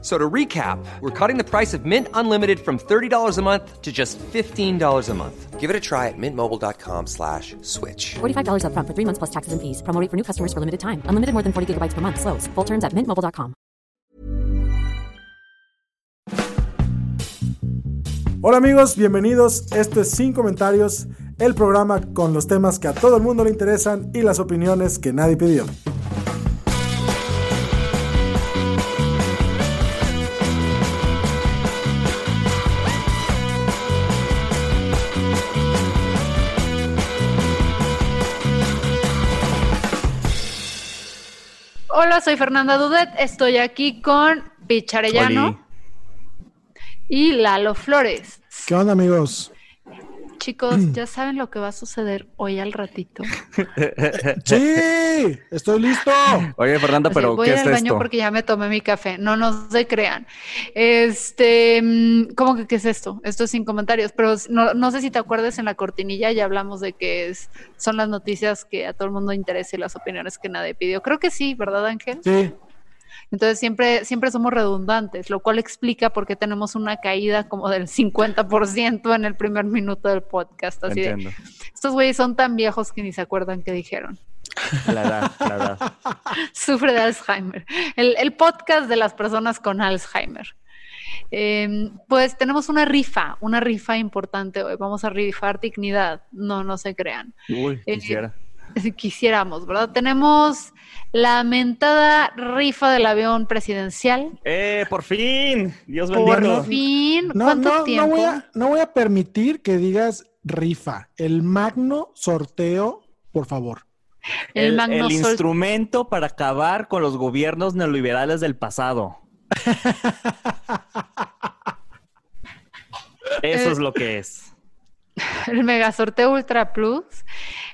So to recap, we're cutting the price of Mint Unlimited from $30 a month to just $15 a month. Give it a try at mintmobile.com slash switch. $45 upfront for three months plus taxes and fees. Promo rate for new customers for limited time. Unlimited more than 40 gigabytes per month. Slows. Full terms at mintmobile.com. Hola amigos, bienvenidos. Esto es Sin Comentarios, el programa con los temas que a todo el mundo le interesan y las opiniones que nadie pidió. Hola, soy Fernanda Dudet. Estoy aquí con Picharellano y Lalo Flores. ¿Qué onda amigos? Chicos, ya saben lo que va a suceder hoy al ratito. Sí, estoy listo. Oye, Fernanda, pero voy ¿qué al es baño esto? porque ya me tomé mi café. No, no se crean. Este, mm, ¿cómo que qué es esto? Esto es sin comentarios, pero no, no sé si te acuerdas en la cortinilla ya hablamos de que es, son las noticias que a todo el mundo interesa y las opiniones que nadie pidió. Creo que sí, ¿verdad, Ángel? Sí, Entonces siempre, siempre somos redundantes, lo cual explica por qué tenemos una caída como del 50% en el primer minuto del podcast. Así de, Entiendo. estos güeyes son tan viejos que ni se acuerdan qué dijeron. La edad, la edad. Sufre de Alzheimer. El, el podcast de las personas con Alzheimer. Eh, pues tenemos una rifa, una rifa importante hoy. Vamos a rifar dignidad. No, no se crean. Uy, Eh, quisiera. Si quisiéramos, ¿verdad? Tenemos la mentada rifa del avión presidencial. ¡Eh, por fin! Dios Por bendito. fin, no, ¿cuánto no, no, tiempo? voy a, no voy a permitir que digas rifa. El magno sorteo, por favor. El, El, magno el instrumento para acabar con los gobiernos neoliberales del pasado. Eso Eh, es lo que es. el mega sorteo Ultra Plus.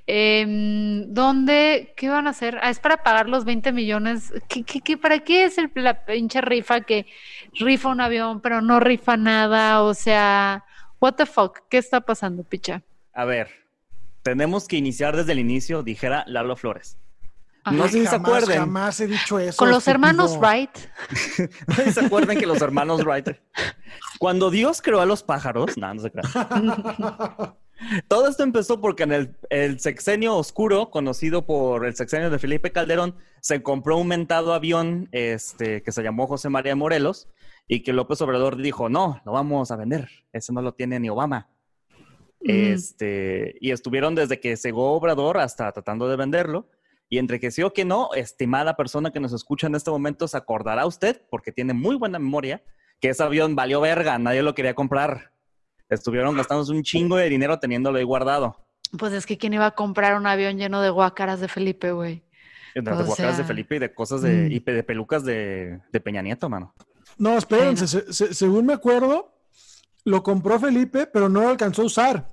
Em, ¿Dónde? ¿Qué van a hacer? Ah, es para pagar los 20 millones. ¿Qué, qué, qué- para qué es el, la pinche rifa que rifa un avión, pero no rifa nada? O sea, what the fuck? ¿Qué está pasando, picha? A ver, tenemos que iniciar desde el inicio, dijera Lalo Flores. Ajá. No sé si se acuerden. Jamás he dicho eso. Con los hermanos. Wright. No sé si se acuerdan que los hermanos Wright, cuando Dios creó a los pájaros, no, no se crean. Todo esto empezó porque en el, el sexenio oscuro, conocido por el sexenio de Felipe Calderón, se compró un mentado avión este, que se llamó José María Morelos y que López Obrador dijo, no, lo vamos a vender, ese no lo tiene ni Obama. Este, y estuvieron desde que llegó Obrador hasta tratando de venderlo. Y entre que sí o que no, estimada persona que nos escucha en este momento, se acordará usted, porque tiene muy buena memoria, que ese avión valió verga, nadie lo quería comprar. Estuvieron gastándose un chingo de dinero teniéndolo ahí guardado. Pues es que quién iba a comprar un avión lleno de guácaras de Felipe, güey. De, guacaras de Felipe y de cosas de, Mm. y de pelucas de, de Peña Nieto, mano. No, espérense. se- se- según me acuerdo, lo compró Felipe, pero no lo alcanzó a usar.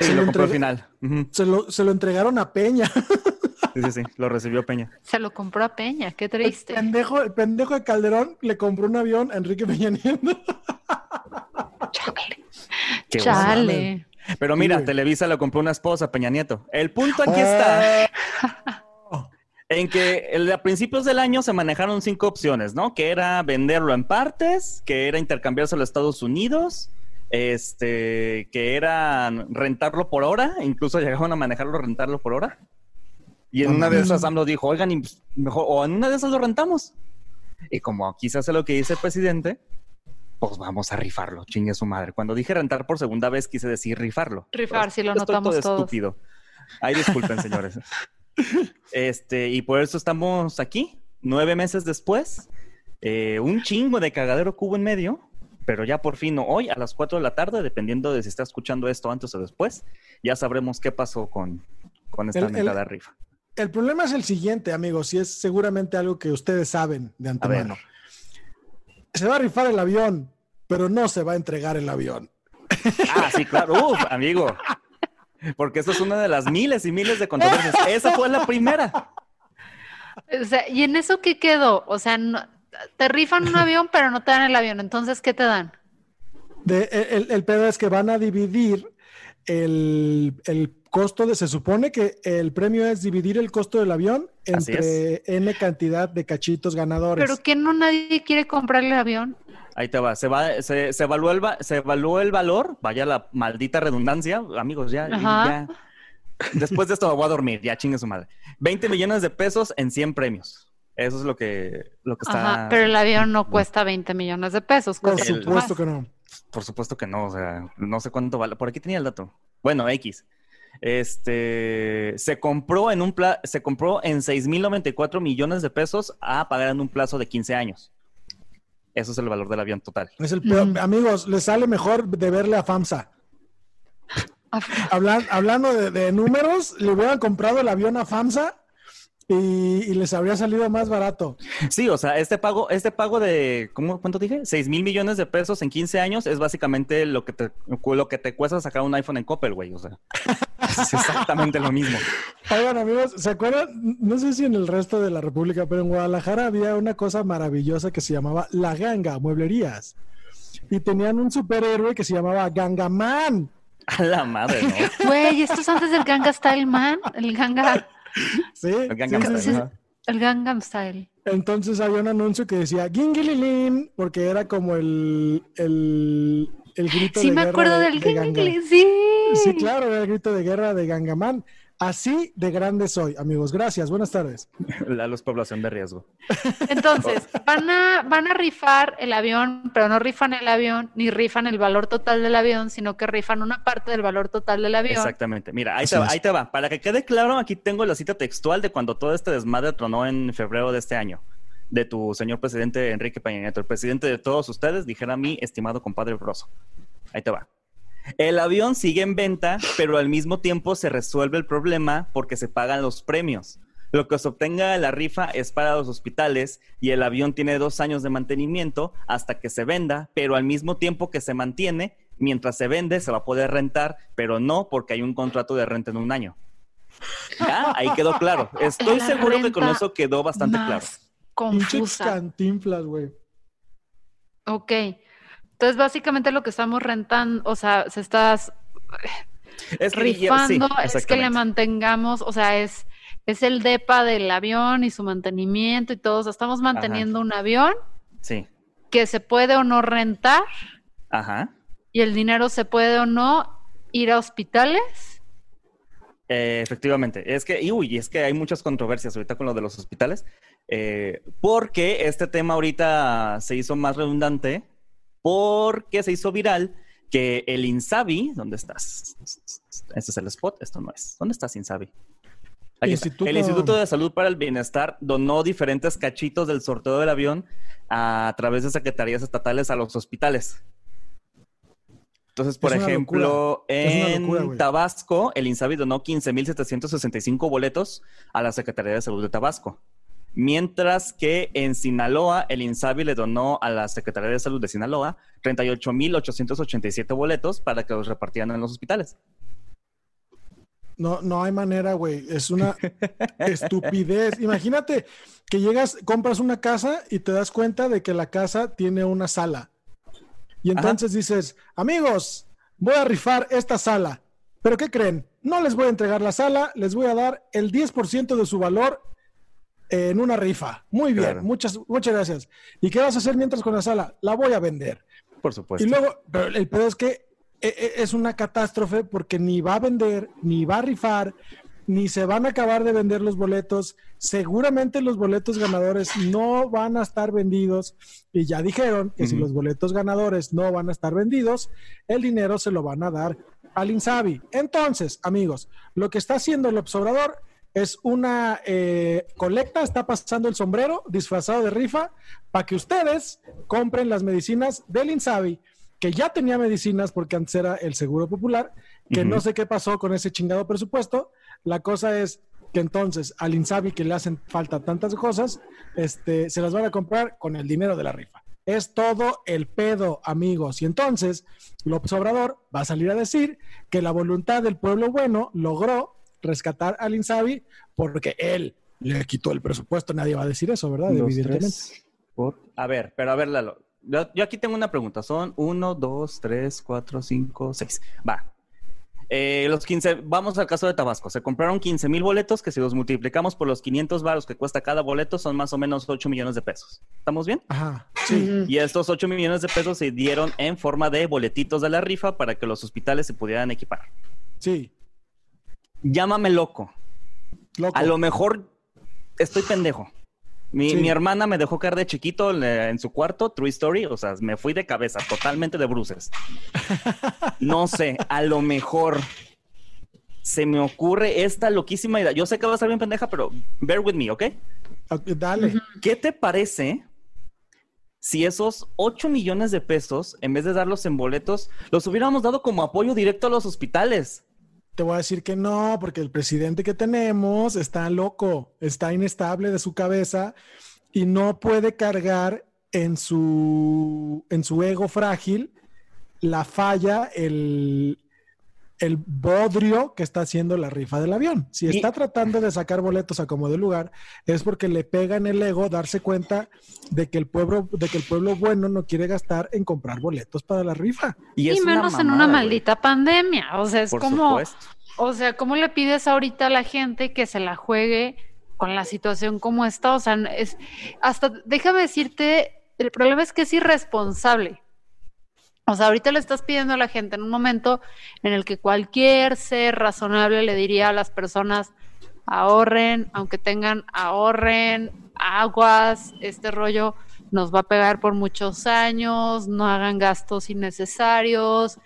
Sí, Se lo lo compró al final. Ujú. Se lo, se lo entregaron a Peña. Sí, sí, sí, lo recibió Peña. Se lo compró a Peña, qué El triste. pendejo, el pendejo de Calderón le compró un avión a Enrique Peña Nieto. Chale. Qué Chale. Pero mira. Televisa le compró una esposa a Peña Nieto. El punto aquí está en que el- a principios del año se manejaron cinco opciones, ¿no? Que era venderlo en partes, que era intercambiárselo a Estados Unidos, este, que era rentarlo por hora, incluso llegaron a manejarlo, rentarlo por hora. Y en No una de esas AMLO dijo, oigan, y pues, mejor, o en una de esas lo rentamos. Y como aquí se hace lo que dice el presidente, pues vamos a rifarlo, chingue su madre. Cuando dije rentar por segunda vez, quise decir rifarlo. Rifar, si lo Estoy notamos todo todos. estúpido. Ay, disculpen, señores. Este, y por eso estamos aquí, nueve meses después. Eh, un chingo de cagadero cubo en medio, pero ya por fin, hoy a las 4 de la tarde, dependiendo de si está escuchando esto antes o después, ya sabremos qué pasó con, con esta El- el- rifa. El problema es el siguiente, amigos, y es seguramente algo que ustedes saben de antemano. Se va a rifar el avión, pero no se va a entregar el avión. ah, sí, claro, uf, amigo. Porque esa es una de las miles y miles de controversias. Esa fue la primera. O sea, ¿y en eso qué quedó? O sea, no- te rifan un avión, pero no te dan el avión. Entonces, ¿qué te dan? De- el, el pedo es que van a dividir el, el costo de, se supone que el premio es dividir el costo del avión entre N cantidad de cachitos ganadores. ¿Pero que no nadie quiere comprarle el avión? Ahí te va. Se, va, se, se, evaluó el, se evaluó el valor, vaya la maldita redundancia, amigos, ya, ya. Después de esto me voy a dormir, ya chingue su madre. 20 millones de pesos en 100 premios. Eso es lo que, lo que está. Ajá, pero el avión no cuesta 20 millones de pesos. Por supuesto más. que no. Por supuesto que no, o sea, no sé cuánto vale. Por aquí tenía el dato. Bueno, X. Este se compró en un pla- se compró en 6.094 millones de pesos a pagar en un plazo de 15 años. Eso es el valor del avión total. Es el peor. Mm. Amigos, les sale mejor de verle a FAMSA. Hablan- hablando de, de números, le hubieran comprado el avión a FAMSA y, y les habría salido más barato. Sí, o sea, este pago, este pago de, ¿cómo, ¿cuánto dije? 6 mil millones de pesos en 15 años es básicamente lo que te, lo que te cuesta sacar un iPhone en Coppel, güey. O sea, es exactamente lo mismo. Oigan, amigos, ¿se acuerdan? No sé si en el resto de la República, pero en Guadalajara había una cosa maravillosa que se llamaba La Ganga, mueblerías. Y tenían un superhéroe que se llamaba Gangaman. A la madre, ¿no? Güey, esto es antes del Ganga Style Man, el Ganga, Sí, El Gangnam sí, sí, Style, sí. ajá. el Gangnam Style. Entonces había un anuncio que decía Gingililin, porque era como el, el, el grito Sí, de me guerra acuerdo de- del de sí. Sí, claro, era el grito de guerra de Gangaman. Así de grande soy, amigos. Gracias, buenas tardes. La los población de riesgo. Entonces, van a, van a rifar el avión, pero no rifan el avión, ni rifan el valor total del avión, sino que rifan una parte del valor total del avión. Exactamente. Mira, ahí Así te, va, es. ahí te va. Para que quede claro, aquí tengo la cita textual de cuando todo este desmadre tronó en febrero de este año. De tu señor presidente Enrique Peña Nieto, el presidente de todos ustedes, dijera mi estimado compadre Broso. Ahí te va. El avión sigue en venta, pero al mismo tiempo se resuelve el problema porque se pagan los premios. Lo que se obtenga de la rifa es para los hospitales y el avión tiene dos años de mantenimiento hasta que se venda, pero al mismo tiempo que se mantiene, mientras se vende se va a poder rentar, pero no porque hay un contrato de renta en un año. Ya, ahí quedó claro. Estoy La seguro que con eso quedó bastante más claro. Pinches Confusa. cantinflas, güey. Ok. Entonces, básicamente lo que estamos rentando, o sea, se estás Es que- rifando, sí, es que le mantengamos, o sea, es, es el DEPA del avión y su mantenimiento y todo. O sea, estamos manteniendo un avión Sí, que se puede o no rentar ajá. y el dinero se puede o no ir a hospitales. Eh, efectivamente, es que, y uy, es que hay muchas controversias ahorita con lo de los hospitales, eh, porque este tema ahorita se hizo más redundante, porque se hizo viral que el Insabi, ¿dónde estás? Este es el spot, esto no es. ¿Dónde estás, Insabi? Aquí está. Instituto- El Instituto de Salud para el Bienestar donó diferentes cachitos del sorteo del avión a través de secretarías estatales a los hospitales. Entonces, por ejemplo, locura. En locura. Tabasco, el INSABI donó 15.765 boletos a la Secretaría de Salud de Tabasco. Mientras que en Sinaloa, el INSABI le donó a la Secretaría de Salud de Sinaloa 38.887 boletos para que los repartieran en los hospitales. No, no hay manera, güey. Es una estupidez. Imagínate que llegas, compras una casa y te das cuenta de que la casa tiene una sala. Y entonces dices, amigos, voy a rifar esta sala. ¿Pero qué creen? No les voy a entregar la sala, les voy a dar el 10% de su valor en una rifa. Muy bien, Claro. muchas, muchas gracias. ¿Y qué vas a hacer mientras con la sala? La voy a vender. Por supuesto. Y luego, pero el pedo es que eh, eh, es una catástrofe porque ni va a vender, ni va a rifar, ni se van a acabar de vender los boletos. Seguramente los boletos ganadores no van a estar vendidos. Y ya dijeron que si los boletos ganadores no van a estar vendidos, el dinero se lo van a dar al Insabi. Entonces, amigos, lo que está haciendo el Obrador es una eh, colecta, está pasando el sombrero disfrazado de rifa para que ustedes compren las medicinas del Insabi, que ya tenía medicinas porque antes era el Seguro Popular, que no sé qué pasó con ese chingado presupuesto. La cosa es que entonces al Insabi que le hacen falta tantas cosas, este, se las van a comprar con el dinero de la rifa. Es todo el pedo, amigos. Y entonces López Obrador va a salir a decir que la voluntad del pueblo bueno logró rescatar al Insabi porque él le quitó el presupuesto. Nadie va a decir eso, ¿verdad? Dos, Evidentemente. tres, por- A ver, pero a ver, Lalo. Yo, yo aquí tengo una pregunta. Son uno, dos, tres, cuatro, cinco, seis. Va. Eh, los 15, vamos al caso de Tabasco. Se compraron 15 mil boletos que si los multiplicamos por los 500 varos que cuesta cada boleto son más o menos 8 millones de pesos. ¿Estamos bien? Ajá, sí. Y estos 8 millones de pesos se dieron en forma de boletitos de la rifa para que los hospitales se pudieran equipar. Sí, Llámame loco. loco. A lo mejor estoy pendejo. Mi, Sí. mi hermana me dejó caer de chiquito le- en su cuarto, True Story, o sea, me fui de cabeza, totalmente de bruces. No sé, a lo mejor se me ocurre esta loquísima idea. Yo sé que va a estar bien pendeja, pero bear with me, ¿ok? Ok, Dale. ¿Qué te parece si esos 8 millones de pesos, en vez de darlos en boletos, los hubiéramos dado como apoyo directo a los hospitales? Te voy a decir que no, porque el presidente que tenemos está loco, está inestable de su cabeza y no puede cargar en su, en su ego frágil la falla, el, el bodrio que está haciendo la rifa del avión. Si Y- está tratando de sacar boletos a como de lugar, es porque le pega en el ego darse cuenta de que el pueblo, de que el pueblo bueno no quiere gastar en comprar boletos para la rifa. Y, es una menos en una güey. maldita pandemia. O sea, es Por como, supuesto. o sea, ¿cómo le pides ahorita a la gente que se la juegue con la situación como está? O sea, es hasta, déjame decirte, el problema es que es irresponsable. O sea, ahorita le estás pidiendo a la gente en un momento en el que cualquier ser razonable le diría a las personas, ahorren, aunque tengan, ahorren, aguas, este rollo nos va a pegar por muchos años, no hagan gastos innecesarios,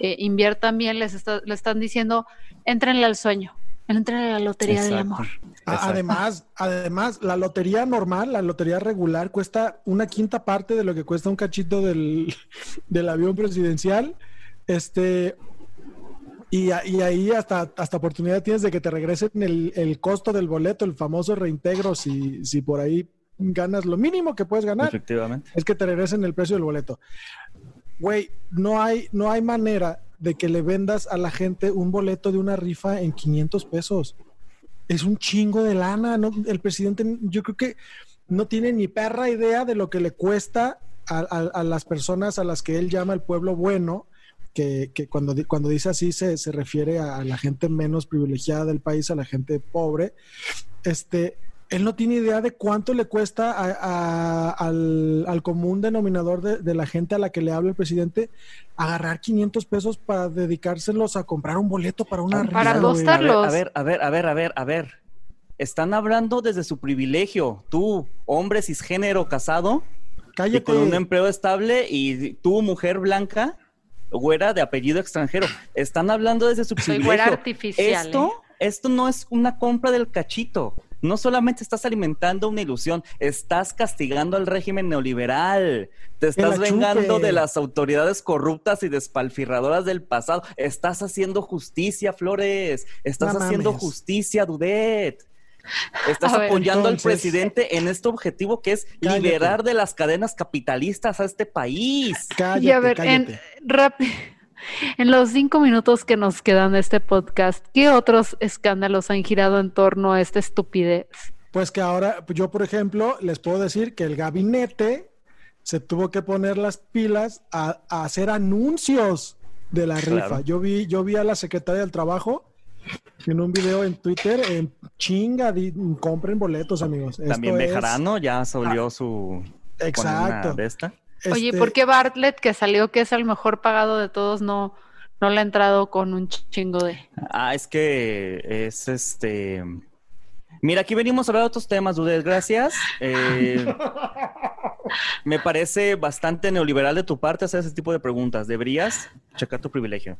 eh, inviertan bien, les está- le están diciendo, entrenle al sueño, entrenle a la lotería del amor. Exacto. Además, además, la lotería normal, la lotería regular, cuesta una quinta parte de lo que cuesta un cachito del, del avión presidencial. Este, y, a- y ahí hasta, hasta oportunidad tienes de que te regresen el, el costo del boleto, el famoso reintegro, si, si por ahí ganas lo mínimo que puedes ganar, Efectivamente. es que te regresen el precio del boleto. Güey, no hay, no hay manera de que le vendas a la gente un boleto de una rifa en 500 pesos. Es un chingo de lana. ¿no? El presidente, yo creo que no tiene ni perra idea de lo que le cuesta a, a- las personas a las que él llama el pueblo bueno, que, que cuando, cuando dice así se, se refiere a, a la gente menos privilegiada del país, a la gente pobre. Este, él no tiene idea de cuánto le cuesta a- a- al, al común denominador de, de la gente a la que le habla el presidente agarrar 500 pesos para dedicárselos a comprar un boleto para una. Para tar- A ver, a ver, a ver, a ver, a ver. Están hablando desde su privilegio. Tú, hombre cisgénero casado, y con un empleo estable, y tú, mujer blanca, güera de apellido extranjero. Están hablando desde su Soy privilegio. güera artificial, Esto, ¿eh? esto no es una compra del cachito. No solamente estás alimentando una ilusión, estás castigando al régimen neoliberal. Te estás vengando de las autoridades corruptas y despalfirradoras del pasado. Estás haciendo justicia, Flores. Estás No haciendo mames. justicia, Dudet. Estás A ver, apoyando entonces- al presidente en este objetivo que es Cállate. liberar de las cadenas capitalistas a este país. Cállate, y a ver, en, cállate. rápido, en los cinco minutos que nos quedan de este podcast, ¿qué otros escándalos han girado en torno a esta estupidez? Pues que ahora, yo por ejemplo, les puedo decir que el gabinete se tuvo que poner las pilas a, a hacer anuncios de la rifa. Yo vi, yo vi a la secretaria del trabajo en un video en Twitter, en chinga, di- compren boletos, amigos. También Esto es- Bejarano ya salió su... con Exacto. una de esta. Oye, este, ¿por qué Bartlett, que salió que es el mejor pagado de todos, no, no le ha entrado con un chingo de... Ah, es que es este... Mira, aquí venimos a hablar de otros temas, Dudet, gracias. Eh, me parece bastante neoliberal de tu parte hacer ese tipo de preguntas. Deberías checar tu privilegio.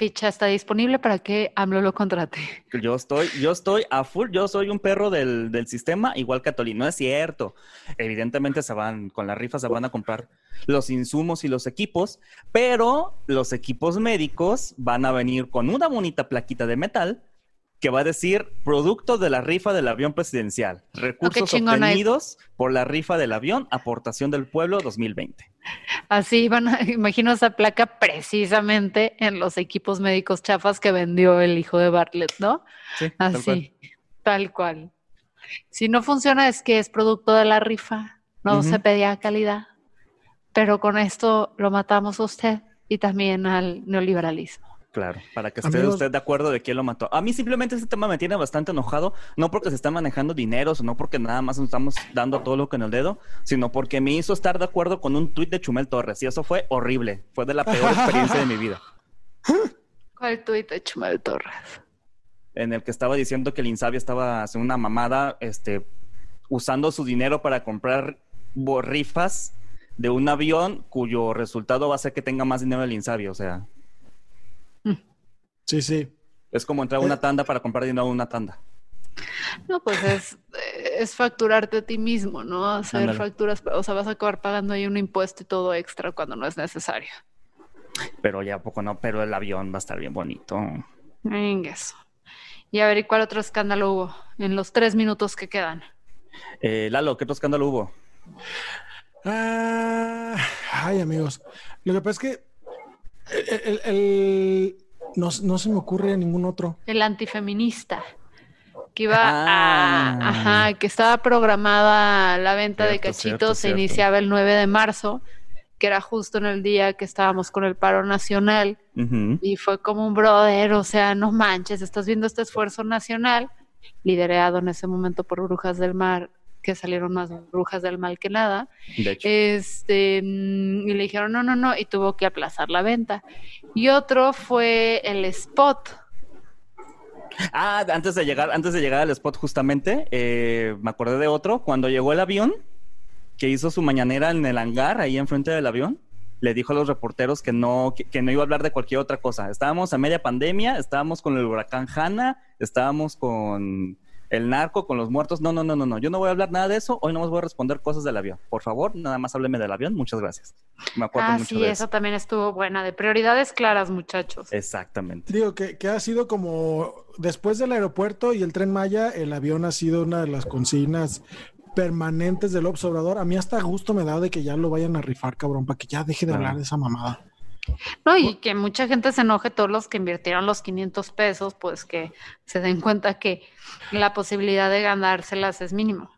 Picha está disponible para que AMLO lo contrate. Yo estoy, yo estoy a full, yo soy un perro del, del sistema, igual que Atolín. No es cierto. Evidentemente se van, con las rifas se van a comprar los insumos y los equipos, pero los equipos médicos van a venir con una bonita plaquita de metal que va a decir producto de la rifa del avión presidencial. Recursos es. obtenidos por la rifa del avión, aportación del pueblo 2020. Así van a, imagino esa placa precisamente en los equipos médicos chafas que vendió el hijo de Bartlett, ¿no? Sí, tal cual. Así. Tal cual. Si no funciona es que es producto de la rifa, no se pedía calidad. Pero con esto lo matamos a usted y también al neoliberalismo. Claro, para que esté Amigos- usted de acuerdo de quién lo mató. A mí simplemente este tema me tiene bastante enojado, no porque se están manejando dineros o no porque nada más nos estamos dando todo lo que en el dedo, sino porque me hizo estar de acuerdo con un tuit de Chumel Torres y eso fue horrible. Fue de la peor experiencia de mi vida. ¿Cuál tuit de Chumel Torres? En el que estaba diciendo que el Insabi estaba haciendo una mamada, este, usando su dinero para comprar bo- rifas de un avión cuyo resultado va a ser que tenga más dinero el Insabi. O sea, Sí, sí. es como entrar a una tanda para comprar dinero a una tanda. No, pues es, es facturarte a ti mismo, ¿no? Hacer Ándale. facturas, o sea, vas a acabar pagando ahí un impuesto y todo extra cuando no es necesario. Pero ya a poco no, pero el avión va a estar bien bonito. Venga, eso. Y a ver, ¿y cuál otro escándalo hubo en los tres minutos que quedan? Eh, Lalo, ¿qué otro escándalo hubo? Ah, ay, amigos. Lo que pasa es que el, el- el- no, no se me ocurre ningún otro. El antifeminista. Que iba Ah. a. Ajá, que estaba programada la venta de cachitos, cierto, se cierto. iniciaba el 9 de marzo, que era justo en el día que estábamos con el paro nacional. Y fue como un brother, o sea, no manches, estás viendo este esfuerzo nacional, liderado en ese momento por Brujas del Mar, que salieron más brujas del mal que nada. De hecho. Este, mm, y le dijeron, no, no, no, y tuvo que aplazar la venta. Y otro fue el spot. Ah, antes de llegar, antes de llegar al spot, justamente, eh, me acordé de otro. Cuando llegó el avión, que hizo su mañanera en el hangar, ahí enfrente del avión, le dijo a los reporteros que no, que, que no iba a hablar de cualquier otra cosa. Estábamos a media pandemia, estábamos con el huracán Hanna, estábamos con el narco, con los muertos. No, no, no, no, no. Yo no voy a hablar nada de eso. Hoy no más voy a responder cosas del avión. Por favor, nada más hábleme del avión. Muchas gracias. Me acuerdo Ah, mucho sí, de eso eso. también estuvo buena, de prioridades claras, muchachos. Exactamente. Digo que, que ha sido como después del aeropuerto y el tren Maya, el avión ha sido una de las consignas permanentes del observador. A mí hasta gusto me da de que ya lo vayan a rifar, cabrón, para que ya deje de hablar de esa mamada. No, y que mucha gente se enoje, todos los que invirtieron los 500 pesos, pues que se den cuenta que la posibilidad de ganárselas es mínimo.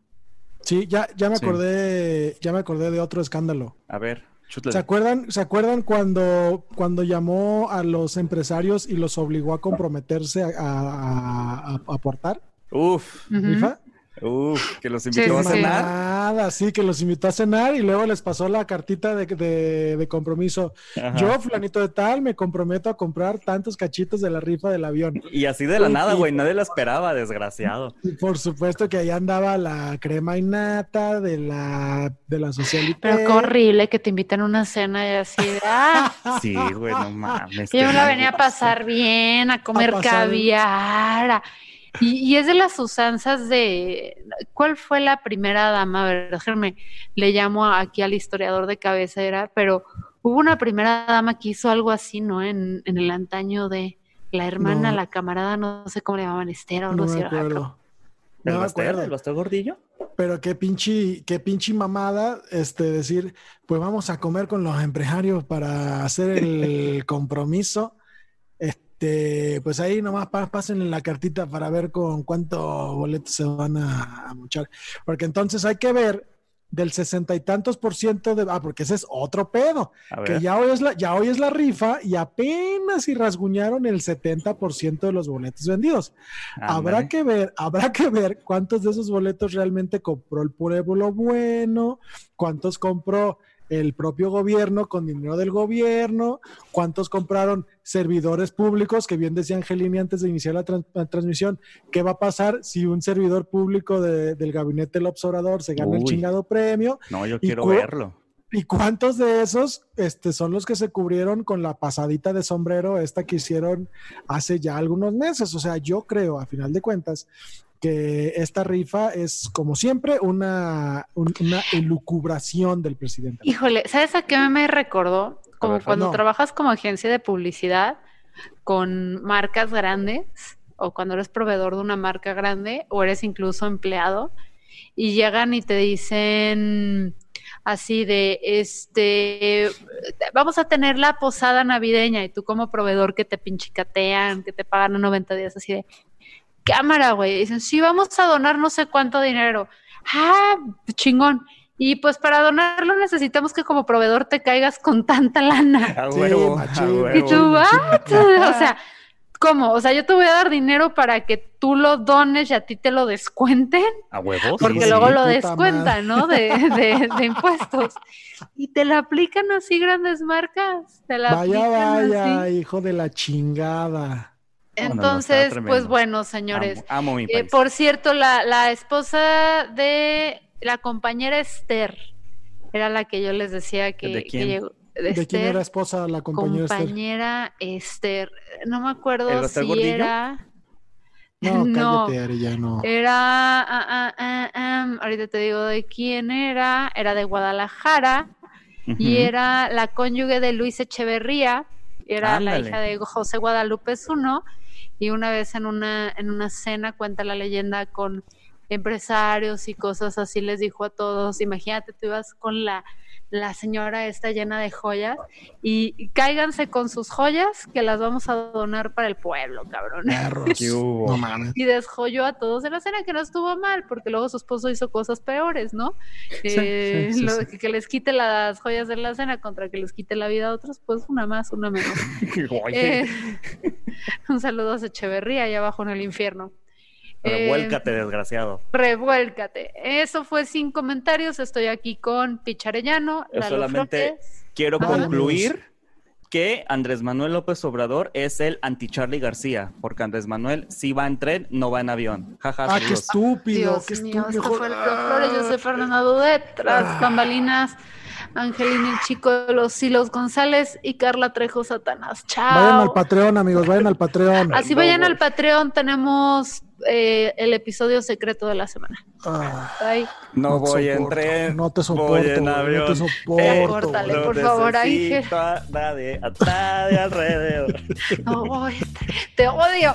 Sí, ya, ya me Sí. acordé, ya me acordé de otro escándalo. A ver, chútlale. ¿Se acuerdan, ¿se acuerdan cuando, cuando llamó a los empresarios y los obligó a comprometerse a, a- a- a aportar? Uf, Ujú. ¿Rifa? Uf, que los invitó a sí, cenar. Nada, sí, que los invitó a cenar y luego les pasó la cartita de, de- de compromiso. Ajá. Yo, fulanito de tal, me comprometo a comprar tantos cachitos de la rifa del avión. Y así de la nada, güey, nadie la esperaba, desgraciado. Y por supuesto que ahí andaba la crema innata de la, de la socialité. Pero qué horrible que te inviten a una cena y así de, ah, Sí, güey, no mames. yo la venía a pasar bien, a comer pasar- caviar. a- Y, y es de las usanzas de, ¿cuál fue la primera dama? A ver, déjenme, le llamo aquí al historiador de cabecera, pero hubo una primera dama que hizo algo así, ¿no? En, en el antaño de la hermana, No. la camarada, no sé cómo le llamaban, Esther o No era acá. acuerdo. ¿El No me Baster? acuerdo. ¿El gordillo? Pero qué pinche, qué pinche mamada, este, decir, pues vamos a comer con los empresarios para hacer el compromiso. Este, pues ahí nomás pa- pasen la cartita para ver con cuántos boletos se van a, a muchar. Porque entonces hay que ver del sesenta y tantos por ciento de, ah, porque ese es otro pedo, que ya hoy es la, ya hoy es la rifa y apenas si rasguñaron el 70% de los boletos vendidos. Habrá que ver, habrá que ver cuántos de esos boletos realmente compró el pueblo bueno, cuántos compró el propio gobierno con dinero del gobierno, cuántos compraron servidores públicos, que bien decía Angelini antes de iniciar la, trans- la transmisión, ¿qué va a pasar si un servidor público de- del gabinete del observador se gana el chingado premio? No, yo ¿Y quiero verlo. ¿Y cuántos de esos este, son los que se cubrieron con la pasadita de sombrero esta que hicieron hace ya algunos meses? O sea, yo creo, a final de cuentas, que esta rifa es, como siempre, una, un- una elucubración del presidente. Híjole, ¿sabes a qué me recordó? Como ver, cuando no. trabajas como agencia de publicidad con marcas grandes o cuando eres proveedor de una marca grande o eres incluso empleado y llegan y te dicen así de este vamos a tener la posada navideña y tú como proveedor que te pinchicatean, que te pagan en 90 días así de cámara, güey. Dicen, sí, vamos a donar no sé cuánto dinero. Ah, chingón. Y pues para donarlo necesitamos que como proveedor te caigas con tanta lana. A Sí, huevo, a machín. huevo. Y tú, ¿what? O sea, ¿cómo? O sea, yo te voy a dar dinero para que tú lo dones y a ti te lo descuenten, A huevo. porque sí, luego sí. lo descuentan, ¿no? De, de- de impuestos. Y te la aplican así grandes marcas. Te la Vaya, aplican vaya, así. hijo de la chingada. No, no, Entonces, pues bueno, señores. Amo, amo mi Eh, país. por cierto, la, la esposa de la compañera Esther era la que yo les decía que, ¿De que quién? llegó. ¿De quién Esther, era esposa la compañera Esther? compañera Esther. No me acuerdo ¿El si Gordillo? era. No, No. cállate, Ari, ya no. Era. ah, ah, ah, ah, ahorita te digo de quién era. Era de Guadalajara y era la cónyuge de Luis Echeverría. Era la hija de José Guadalupe Zuno. Y una vez en una, en una cena, cuenta la leyenda, con empresarios y cosas así, les dijo a todos, imagínate, tú ibas con la, la señora esta llena de joyas y, cáiganse con sus joyas que las vamos a donar para el pueblo, cabrón. Y desjoyó a todos en la cena, que no estuvo mal, porque luego su esposo hizo cosas peores, ¿no? Eh, sí, sí, lo- sí. Que, que les quite las joyas de la cena contra que les quite la vida a otros, pues una más, una menos. Eh, un saludo a Echeverría allá abajo en el infierno. Eh, revuélcate, desgraciado. revuélcate. Eso fue sin comentarios. Estoy aquí con Picharellano, Yo Lalo solamente Flores. quiero Ah. concluir que Andrés Manuel López Obrador es el anti-Charlie García, porque Andrés Manuel sí va en tren, no va en avión. Jaja, Ah, qué estúpido, Dios qué mío, estúpido. esto fue el Lalo Flores. Yo soy Fernanda Dudet, tras bambalinas. Angelina el Chico de los Silos González y Carla Trejo Satanás. Chao. Vayan al Patreon, amigos, vayan al Patreon. Así vayan al Patreon, tenemos eh, el episodio secreto de la semana. Ah, Bye. No, te voy en soporto, tren. No te soporto, voy en avión. no te soporto. Córtale, No por favor, necesito a nadie atrás de alrededor. No voy. Te odio.